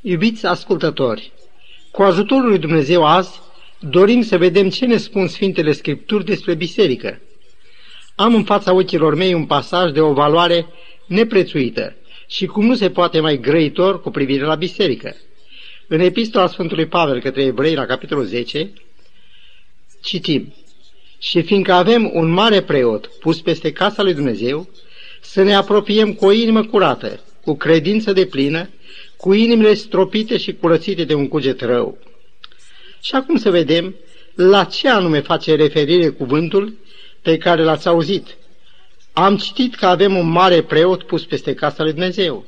Iubiți ascultători, cu ajutorul lui Dumnezeu azi dorim să vedem ce ne spun Sfintele Scripturi despre biserică. Am în fața ochilor mei un pasaj de o valoare neprețuită și cum nu se poate mai grăitor cu privire la biserică. În epistola Sfântului Pavel către evrei, la capitolul 10, citim Și fiindcă avem un mare preot pus peste casa lui Dumnezeu, să ne apropiem cu o inimă curată, cu credință de plină, cu inimile stropite și curățite de un cuget rău. Și acum să vedem la ce anume face referire cuvântul pe care l-ați auzit. Am citit că avem un mare preot pus peste casa lui Dumnezeu.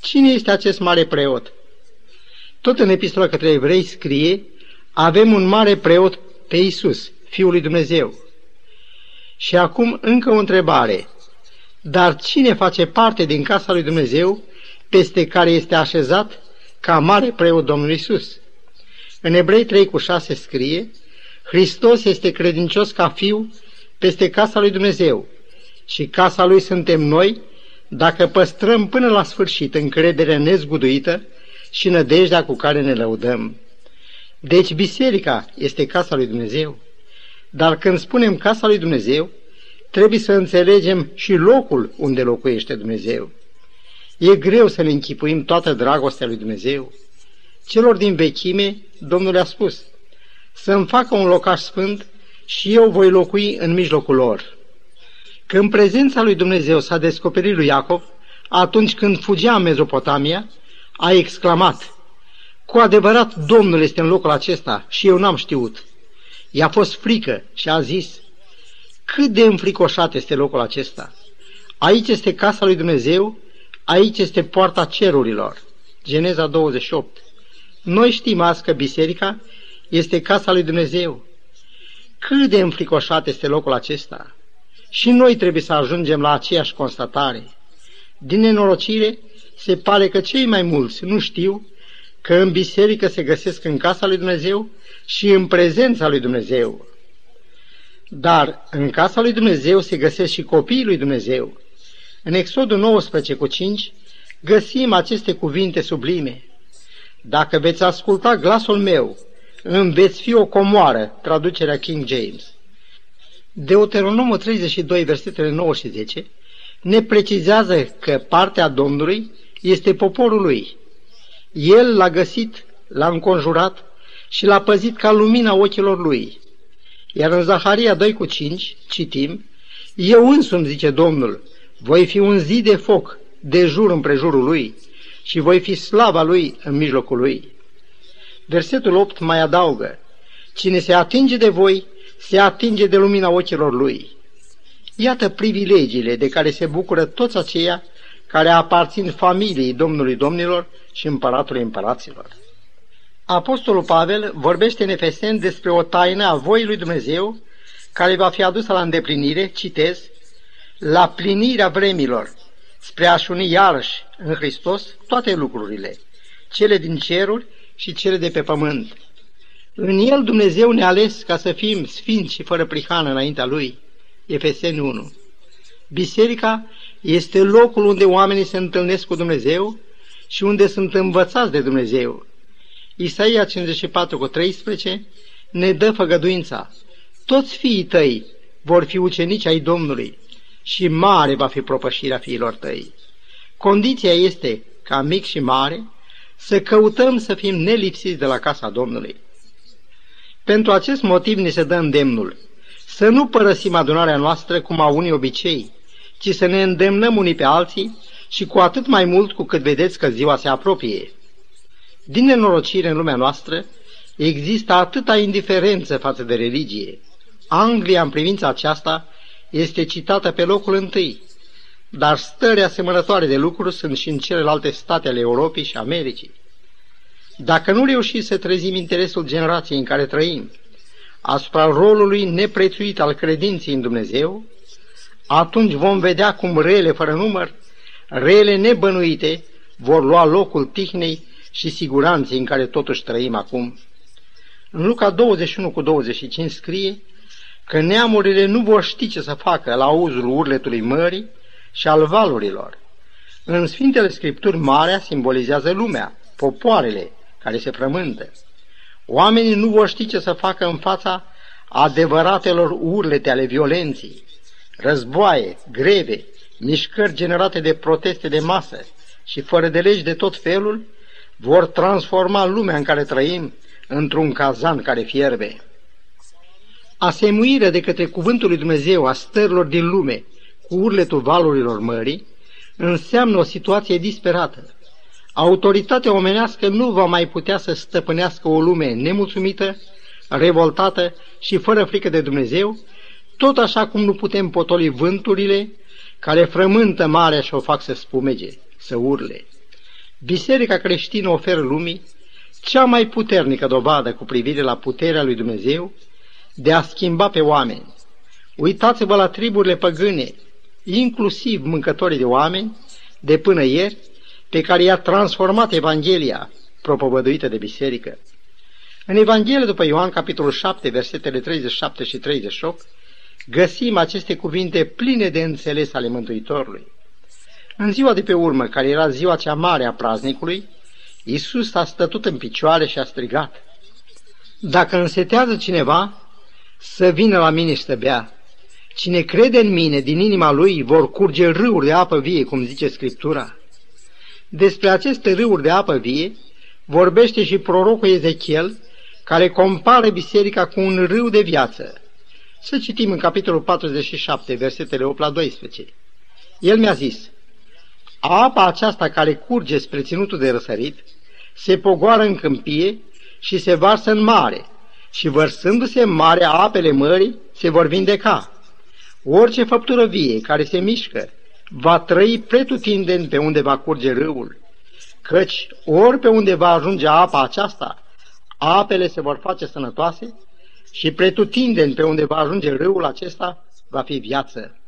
Cine este acest mare preot? Tot în epistola către evrei scrie, avem un mare preot pe Isus, Fiul lui Dumnezeu. Și acum încă o întrebare. Dar cine face parte din casa lui Dumnezeu peste care este așezat ca mare preot Domnul Isus? În Ebrei 3 cu 6 scrie, Hristos este credincios ca fiu peste casa lui Dumnezeu și casa lui suntem noi dacă păstrăm până la sfârșit încrederea nezguduită și nădejdea cu care ne lăudăm. Deci biserica este casa lui Dumnezeu. Dar când spunem casa lui Dumnezeu, trebuie să înțelegem și locul unde locuiește Dumnezeu. E greu să ne închipuim toată dragostea lui Dumnezeu. Celor din vechime, Domnul le-a spus, să-mi facă un locaș sfânt și eu voi locui în mijlocul lor. Când prezența lui Dumnezeu s-a descoperit lui Iacov, atunci când fugea în Mezopotamia, a exclamat, Cu adevărat Domnul este în locul acesta și eu n-am știut. I-a fost frică și a zis, Cât de înfricoșat este locul acesta! Aici este casa lui Dumnezeu, aici este poarta cerurilor. Geneza 28. Noi știm azi că biserica este casa lui Dumnezeu. Cât de înfricoșat este locul acesta! Și noi trebuie să ajungem la aceeași constatare. Din nenorocire, se pare că cei mai mulți nu știu că în biserică se găsesc în casa lui Dumnezeu și în prezența lui Dumnezeu. Dar în casa lui Dumnezeu se găsesc și copiii lui Dumnezeu. În Exodul 19 cu 5 găsim aceste cuvinte sublime. Dacă veți asculta glasul meu, îmi veți fi o comoară, traducerea King James. Deuteronomul 32, versetele 9 și 10, ne precizează că partea Domnului este poporul lui. El l-a găsit, l-a înconjurat și l-a păzit ca lumina ochilor lui. Iar în Zaharia 2 cu 5 citim, Eu însumi, zice Domnul, voi fi un zi de foc de jur împrejurul lui și voi fi slava lui în mijlocul lui. Versetul 8 mai adaugă, Cine se atinge de voi, se atinge de lumina ochilor lui. Iată privilegiile de care se bucură toți aceia care aparțin familiei Domnului Domnilor și Împăratului Împăraților. Apostolul Pavel vorbește în Efesen despre o taină a voii lui Dumnezeu care va fi adusă la îndeplinire, citez, la plinirea vremilor, spre a-și uni iarăși în Hristos toate lucrurile, cele din ceruri și cele de pe pământ. În El Dumnezeu ne-a ales ca să fim sfinți și fără prihană înaintea Lui. Efeseni 1. Biserica este locul unde oamenii se întâlnesc cu Dumnezeu și unde sunt învățați de Dumnezeu. Isaia 54 cu 13 ne dă făgăduința. Toți fiii tăi vor fi ucenici ai Domnului și mare va fi propășirea fiilor tăi. Condiția este, ca mic și mare, să căutăm să fim nelipsiți de la casa Domnului. Pentru acest motiv ne se dă îndemnul să nu părăsim adunarea noastră cum au unii obicei, ci să ne îndemnăm unii pe alții și cu atât mai mult cu cât vedeți că ziua se apropie. Din nenorocire în lumea noastră există atâta indiferență față de religie. Anglia în privința aceasta este citată pe locul întâi, dar stări asemănătoare de lucruri sunt și în celelalte state ale Europei și Americii. Dacă nu reușim să trezim interesul generației în care trăim asupra rolului neprețuit al credinței în Dumnezeu, atunci vom vedea cum rele fără număr, rele nebănuite, vor lua locul tihnei și siguranței în care totuși trăim acum. În Luca 21 cu 25 scrie că neamurile nu vor ști ce să facă la auzul urletului mării și al valurilor. În Sfintele Scripturi, marea simbolizează lumea, popoarele care se frământă. Oamenii nu vor ști ce să facă în fața adevăratelor urlete ale violenței, războaie, greve, mișcări generate de proteste de masă și fără de legi de tot felul, vor transforma lumea în care trăim într-un cazan care fierbe. Asemuirea de către cuvântul lui Dumnezeu a stărilor din lume cu urletul valurilor mării înseamnă o situație disperată. Autoritatea omenească nu va mai putea să stăpânească o lume nemulțumită, revoltată și fără frică de Dumnezeu, tot așa cum nu putem potoli vânturile care frământă marea și o fac să spumege, să urle. Biserica creștină oferă lumii cea mai puternică dovadă cu privire la puterea lui Dumnezeu de a schimba pe oameni. Uitați-vă la triburile păgâne, inclusiv mâncătorii de oameni, de până ieri, pe care i-a transformat Evanghelia propovăduită de biserică. În Evanghelie după Ioan, capitolul 7, versetele 37 și 38, găsim aceste cuvinte pline de înțeles ale Mântuitorului. În ziua de pe urmă, care era ziua cea mare a praznicului, Iisus a stătut în picioare și a strigat, Dacă însetează cineva, să vină la mine și să bea. Cine crede în mine, din inima lui vor curge râuri de apă vie, cum zice Scriptura. Despre aceste râuri de apă vie vorbește și prorocul Ezechiel, care compară biserica cu un râu de viață. Să citim în capitolul 47, versetele 8 la 12. El mi-a zis, apa aceasta care curge spre ținutul de răsărit se pogoară în câmpie și se varsă în mare și vărsându-se în mare apele mării se vor vindeca. Orice făptură vie care se mișcă va trăi pretutindeni pe unde va curge râul, căci ori pe unde va ajunge apa aceasta, apele se vor face sănătoase și pretutindeni pe unde va ajunge râul acesta va fi viață.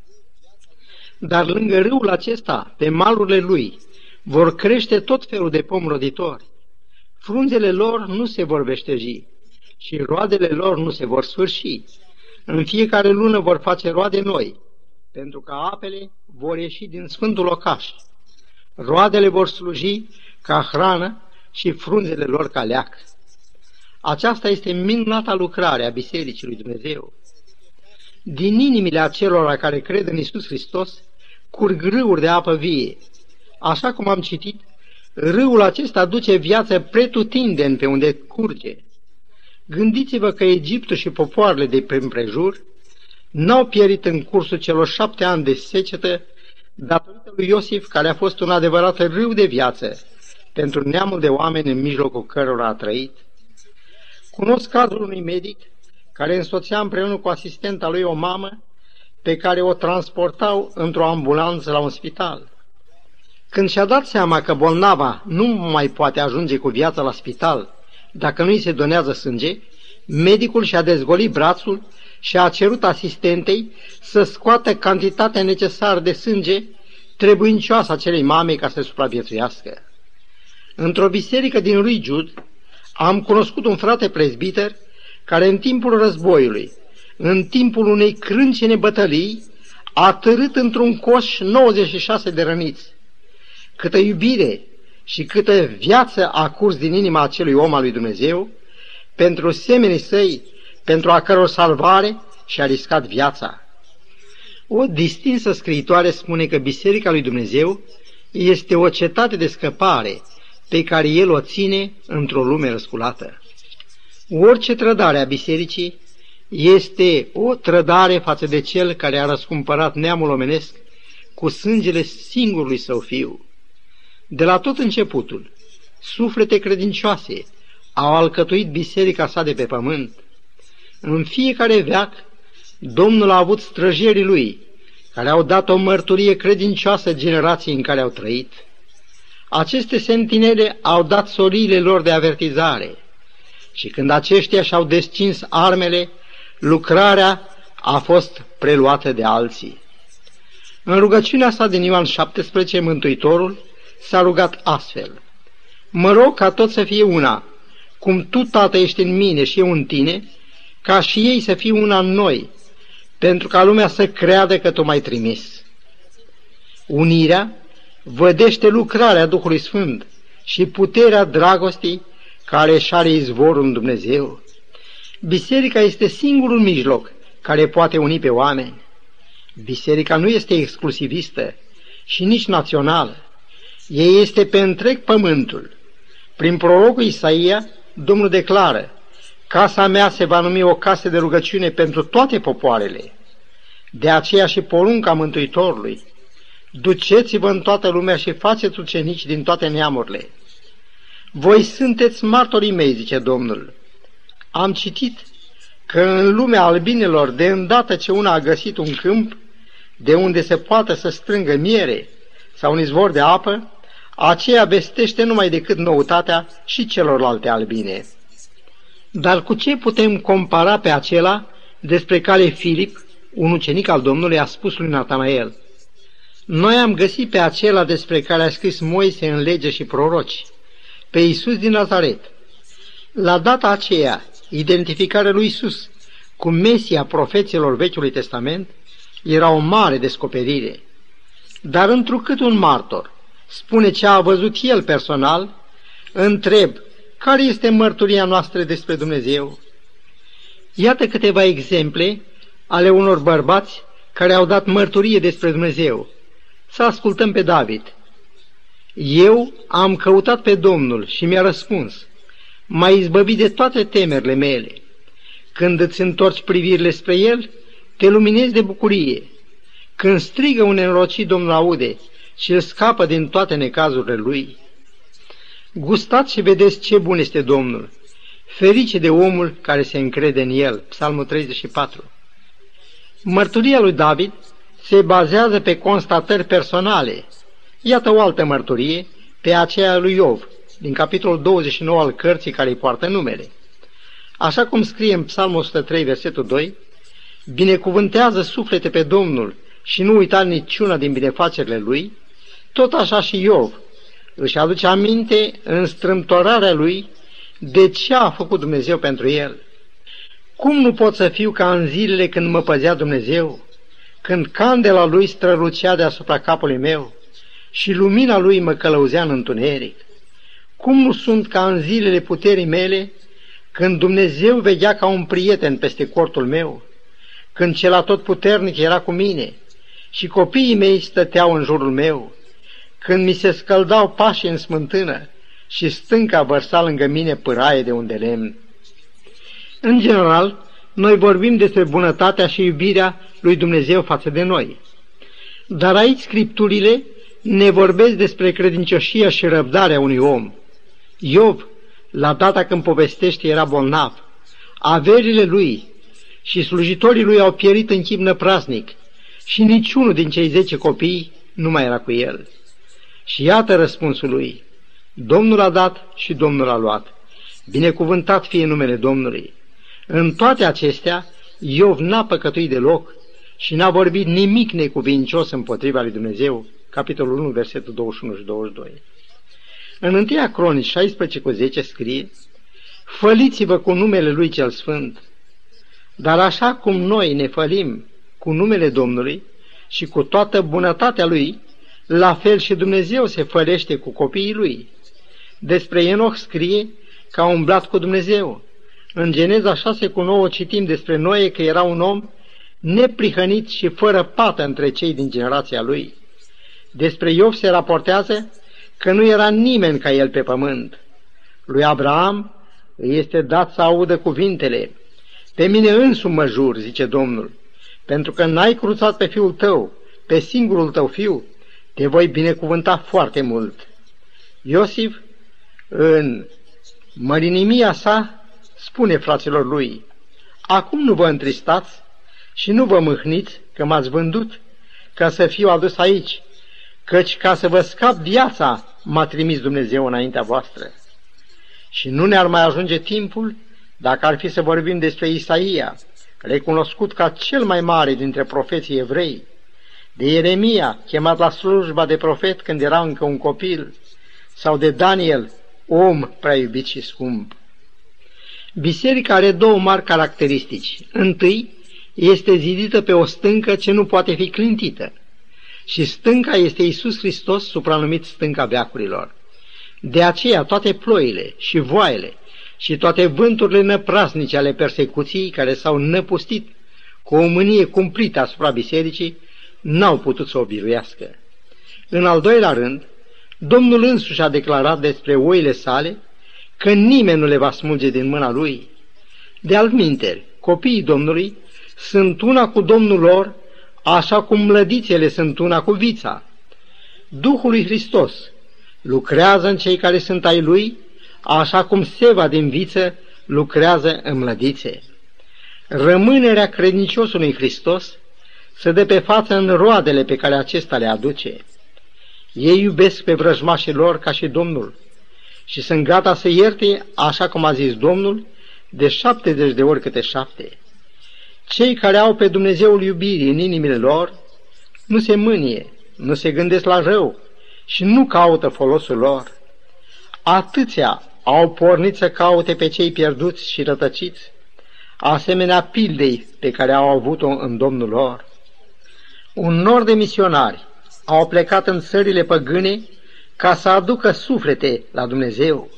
Dar lângă râul acesta, pe malurile lui, vor crește tot felul de pom roditori. Frunzele lor nu se vor veșteji și roadele lor nu se vor sfârși. În fiecare lună vor face roade noi, pentru că apele vor ieși din sfântul locaș. Roadele vor sluji ca hrană și frunzele lor ca leac. Aceasta este minunata lucrare a Bisericii lui Dumnezeu. Din inimile acelora care cred în Isus Hristos, curg râuri de apă vie. Așa cum am citit, râul acesta duce viață pretutindeni pe unde curge. Gândiți-vă că Egiptul și popoarele de pe împrejur n-au pierit în cursul celor șapte ani de secetă datorită lui Iosif, care a fost un adevărat râu de viață pentru neamul de oameni în mijlocul cărora a trăit. Cunosc cazul unui medic care însoțea împreună cu asistenta lui o mamă pe care o transportau într-o ambulanță la un spital. Când și-a dat seama că bolnava nu mai poate ajunge cu viața la spital dacă nu îi se donează sânge, medicul și-a dezgolit brațul și a cerut asistentei să scoată cantitatea necesară de sânge trebuincioasă acelei mame ca să supraviețuiască. Într-o biserică din lui Jud am cunoscut un frate prezbiter care în timpul războiului în timpul unei crâncene bătălii, a târât într-un coș 96 de răniți. Câtă iubire și câtă viață a curs din inima acelui om al lui Dumnezeu, pentru semenii săi, pentru a căror salvare și-a riscat viața. O distinsă scriitoare spune că Biserica lui Dumnezeu este o cetate de scăpare pe care El o ține într-o lume răsculată. Orice trădare a bisericii este o trădare față de cel care a răscumpărat neamul omenesc cu sângele singurului său fiu. De la tot începutul, suflete credincioase au alcătuit biserica sa de pe pământ. În fiecare veac, Domnul a avut străjerii lui, care au dat o mărturie credincioasă generației în care au trăit. Aceste sentinele au dat soliile lor de avertizare și când aceștia și-au descins armele, lucrarea a fost preluată de alții. În rugăciunea sa din Ioan 17, Mântuitorul s-a rugat astfel. Mă rog ca tot să fie una, cum Tu, Tată, ești în mine și eu în Tine, ca și ei să fie una în noi, pentru ca lumea să creadă că Tu m-ai trimis. Unirea vădește lucrarea Duhului Sfânt și puterea dragostii care își are izvorul în Dumnezeu. Biserica este singurul mijloc care poate uni pe oameni. Biserica nu este exclusivistă și nici națională. Ea este pe întreg pământul. Prin prorocul Isaia, Domnul declară, Casa mea se va numi o casă de rugăciune pentru toate popoarele. De aceea și porunca Mântuitorului, duceți-vă în toată lumea și faceți ucenici din toate neamurile. Voi sunteți martorii mei, zice Domnul. Am citit că în lumea albinelor, de îndată ce una a găsit un câmp, de unde se poate să strângă miere sau un izvor de apă, aceea vestește numai decât noutatea și celorlalte albine. Dar cu ce putem compara pe acela despre care Filip, un ucenic al Domnului, a spus lui Natanael? Noi am găsit pe acela despre care a scris Moise în lege și proroci, pe Iisus din Nazaret. La data aceea, identificarea lui Iisus cu Mesia profeților Vechiului Testament era o mare descoperire. Dar întrucât un martor spune ce a văzut el personal, întreb care este mărturia noastră despre Dumnezeu? Iată câteva exemple ale unor bărbați care au dat mărturie despre Dumnezeu. Să ascultăm pe David. Eu am căutat pe Domnul și mi-a răspuns. M-a izbăvit de toate temerile mele. Când îți întorci privirile spre El, te luminezi de bucurie. Când strigă un înrocit, Domnul aude și îl scapă din toate necazurile lui. Gustați și vedeți ce bun este Domnul. Ferice de omul care se încrede în el. Psalmul 34. Mărturia lui David se bazează pe constatări personale. Iată o altă mărturie, pe aceea lui Iov, din capitolul 29 al cărții care îi poartă numele. Așa cum scrie în Psalmul 103, versetul 2, Binecuvântează suflete pe Domnul și nu uita niciuna din binefacerile lui, tot așa și Iov, își aduce aminte în strâmtorarea lui de ce a făcut Dumnezeu pentru el. Cum nu pot să fiu ca în zilele când mă păzea Dumnezeu, când candela lui strălucea deasupra capului meu și lumina lui mă călăuzea în întuneric? Cum nu sunt ca în zilele puterii mele, când Dumnezeu vedea ca un prieten peste cortul meu, când cel atotputernic era cu mine și copiii mei stăteau în jurul meu, când mi se scăldau pașii în smântână și stânca vărsa lângă mine pâraie de unde lemn. În general, noi vorbim despre bunătatea și iubirea lui Dumnezeu față de noi. Dar aici scripturile ne vorbesc despre credincioșia și răbdarea unui om. Iov, la data când povestește, era bolnav. Averile lui și slujitorii lui au pierit în chip năprasnic și niciunul din cei zece copii nu mai era cu el. Și iată răspunsul lui. Domnul a dat și Domnul a luat. Binecuvântat fie numele Domnului. În toate acestea, Iov n-a păcătuit deloc și n-a vorbit nimic necuvincios împotriva lui Dumnezeu. Capitolul 1, versetul 21 și 22. În 1 Cronici 16 cu 10 scrie, Făliți-vă cu numele Lui cel Sfânt, dar așa cum noi ne fălim cu numele Domnului și cu toată bunătatea Lui, la fel și Dumnezeu se fărește cu copiii lui. Despre Enoch scrie că a umblat cu Dumnezeu. În Geneza 6 cu 9 citim despre Noe că era un om neprihănit și fără pată între cei din generația lui. Despre Iov se raportează că nu era nimeni ca el pe pământ. Lui Abraham îi este dat să audă cuvintele. Pe mine însumi mă jur, zice Domnul, pentru că n-ai cruțat pe fiul tău, pe singurul tău fiu, te voi binecuvânta foarte mult. Iosif, în mărinimia sa, spune fraților lui, Acum nu vă întristați și nu vă mâhniți că m-ați vândut, ca să fiu adus aici, căci ca să vă scap viața m-a trimis Dumnezeu înaintea voastră. Și nu ne-ar mai ajunge timpul dacă ar fi să vorbim despre Isaia, recunoscut ca cel mai mare dintre profeții evrei, de Ieremia, chemat la slujba de profet când era încă un copil, sau de Daniel, om prea iubit și scump. Biserica are două mari caracteristici. Întâi, este zidită pe o stâncă ce nu poate fi clintită. Și stânca este Isus Hristos, supranumit stânca veacurilor. De aceea toate ploile și voaile și toate vânturile năprasnice ale persecuției care s-au năpustit cu o mânie cumplită asupra bisericii, n-au putut să o biruiască. În al doilea rând, Domnul însuși a declarat despre oile sale că nimeni nu le va smulge din mâna lui. De altminteri, copiii Domnului sunt una cu Domnul lor, așa cum mlădițele sunt una cu vița. Duhul lui Hristos lucrează în cei care sunt ai lui, așa cum seva din viță lucrează în mlădițe. Rămânerea credinciosului Hristos se dă pe față în roadele pe care acesta le aduce. Ei iubesc pe vrăjmașii lor ca și Domnul și sunt gata să ierte, așa cum a zis Domnul, de șaptezeci de ori câte șapte. Cei care au pe Dumnezeul iubirii în inimile lor nu se mânie, nu se gândesc la rău și nu caută folosul lor. Atâția au pornit să caute pe cei pierduți și rătăciți, asemenea pildei pe care au avut-o în Domnul lor. Un nor de misionari au plecat în țările păgâne ca să aducă suflete la Dumnezeu.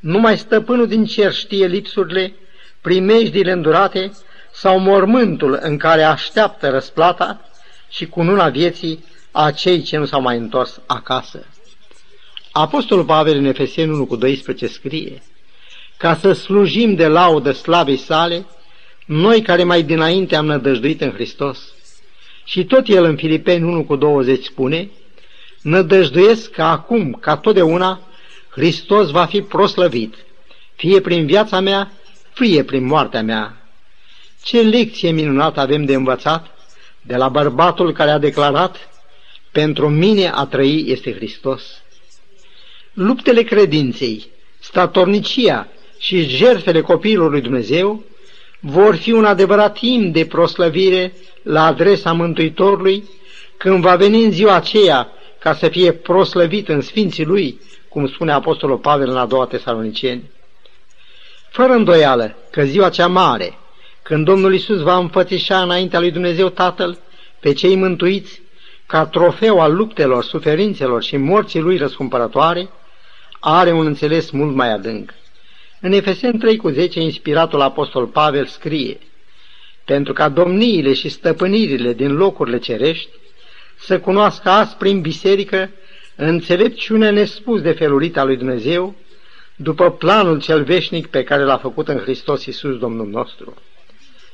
Numai stăpânul din cer știe lipsurile, primejdile îndurate sau mormântul în care așteaptă răsplata și cununa vieții a cei ce nu s-au mai întors acasă. Apostolul Pavel în Efeseni 1 cu 12 scrie ca să slujim de laudă slavei sale, noi care mai dinainte am nădăjduit în Hristos. Și tot el în Filipeni 1 cu 20 spune, nădăjduiesc că acum, ca totdeauna, Hristos va fi proslăvit, fie prin viața mea, fie prin moartea mea. Ce lecție minunată avem de învățat de la bărbatul care a declarat, pentru mine a trăi este Hristos. Luptele credinței, statornicia și jertfele copiilor lui Dumnezeu vor fi un adevărat timp de proslăvire la adresa Mântuitorului când va veni în ziua aceea ca să fie proslăvit în Sfinții Lui, cum spune Apostolul Pavel în a doua Tesaloniceni. Fără îndoială că ziua cea mare, când Domnul Isus va înfățișa înaintea lui Dumnezeu Tatăl pe cei mântuiți, ca trofeu al luptelor, suferințelor și morții lui răscumpărătoare, are un înțeles mult mai adânc. În Efesen 3 cu 10, inspiratul apostol Pavel scrie, pentru ca domniile și stăpânirile din locurile cerești să cunoască azi prin biserică înțelepciunea nespus de felurită a lui Dumnezeu, după planul cel veșnic pe care l-a făcut în Hristos Iisus Domnul nostru.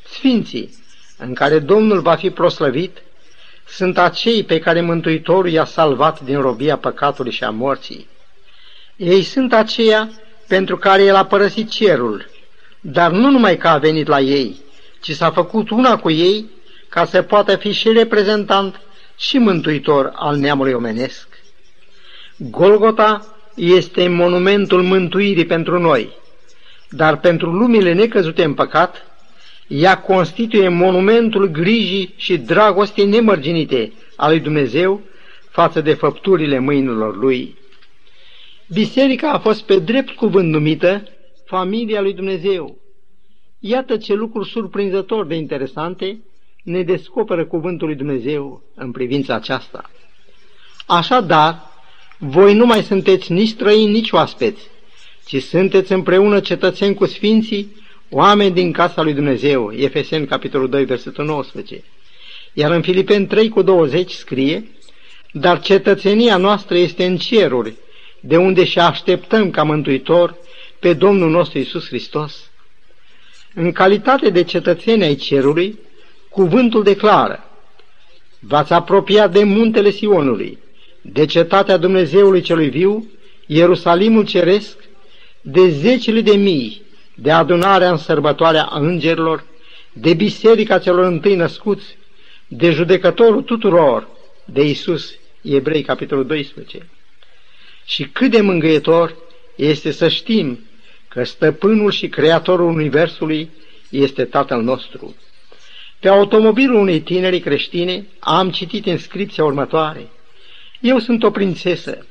Sfinții, în care Domnul va fi proslăvit, sunt acei pe care Mântuitorul i-a salvat din robia păcatului și a morții. Ei sunt aceia pentru care el a părăsit cerul, dar nu numai că a venit la ei, ci s-a făcut una cu ei ca să poată fi și reprezentant și mântuitor al neamului omenesc. Golgota este monumentul mântuirii pentru noi, dar pentru lumile necăzute în păcat, ea constituie monumentul grijii și dragostei nemărginite a lui Dumnezeu față de făpturile mâinilor lui. Biserica a fost pe drept cuvânt numită familia lui Dumnezeu. Iată ce lucruri surprinzător de interesante ne descoperă cuvântul lui Dumnezeu în privința aceasta. Așadar, voi nu mai sunteți nici străini, nici oaspeți, ci sunteți împreună cetățeni cu sfinții, oameni din casa lui Dumnezeu, Efeseni capitolul 2, versetul 19. Iar în Filipeni 3 cu 20 scrie, dar cetățenia noastră este în ceruri, de unde și așteptăm ca mântuitor pe Domnul nostru Isus Hristos. În calitate de cetățeni ai cerului, cuvântul declară, V-ați apropiat de muntele Sionului, de cetatea Dumnezeului celui viu, Ierusalimul ceresc, de zecile de mii, de adunarea în sărbătoarea a îngerilor, de biserica celor întâi născuți, de judecătorul tuturor, de Isus, Evrei, capitolul 12. Și cât de mângâietor este să știm că stăpânul și creatorul Universului este Tatăl nostru. Pe automobilul unei tineri creștine am citit inscripția următoare. Eu sunt o prințesă,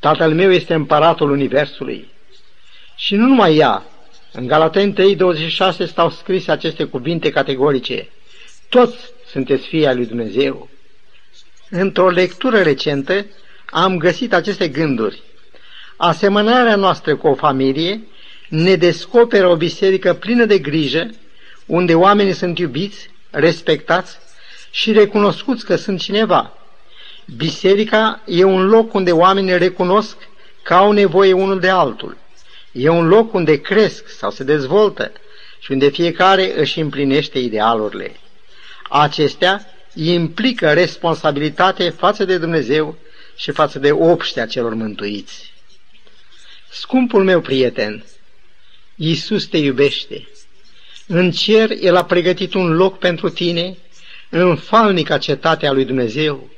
tatăl meu este împăratul Universului. Și nu numai ea, în Galateni 3.26 stau scrise aceste cuvinte categorice. Toți sunteți fii al lui Dumnezeu. Într-o lectură recentă am găsit aceste gânduri. Asemănarea noastră cu o familie ne descoperă o biserică plină de grijă, unde oamenii sunt iubiți, respectați și recunoscuți că sunt cineva. Biserica e un loc unde oamenii recunosc că au nevoie unul de altul. E un loc unde cresc sau se dezvoltă și unde fiecare își împlinește idealurile. Acestea implică responsabilitate față de Dumnezeu și față de obștea celor mântuiți. Scumpul meu prieten, Iisus te iubește. În cer El a pregătit un loc pentru tine, în falnica cetatea lui Dumnezeu,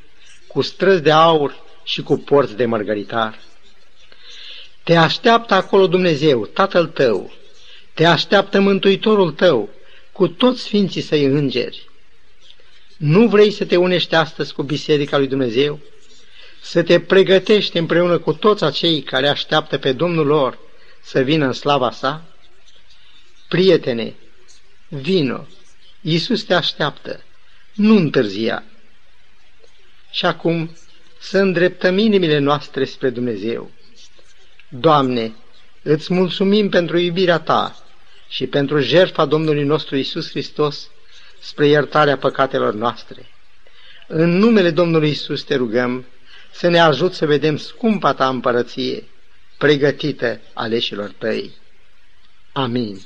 cu străzi de aur și cu porți de mărgăritar. Te așteaptă acolo Dumnezeu, Tatăl tău, te așteaptă Mântuitorul tău, cu toți sfinții săi îngeri. Nu vrei să te unești astăzi cu Biserica lui Dumnezeu? Să te pregătești împreună cu toți acei care așteaptă pe Domnul lor să vină în slava sa? Prietene, vino, Iisus te așteaptă, nu întârzia. Și acum să îndreptăm inimile noastre spre Dumnezeu. Doamne, îți mulțumim pentru iubirea Ta și pentru jertfa Domnului nostru Isus Hristos spre iertarea păcatelor noastre. În numele Domnului Isus te rugăm să ne ajut să vedem scumpa Ta împărăție, pregătită aleșilor Tăi. Amin.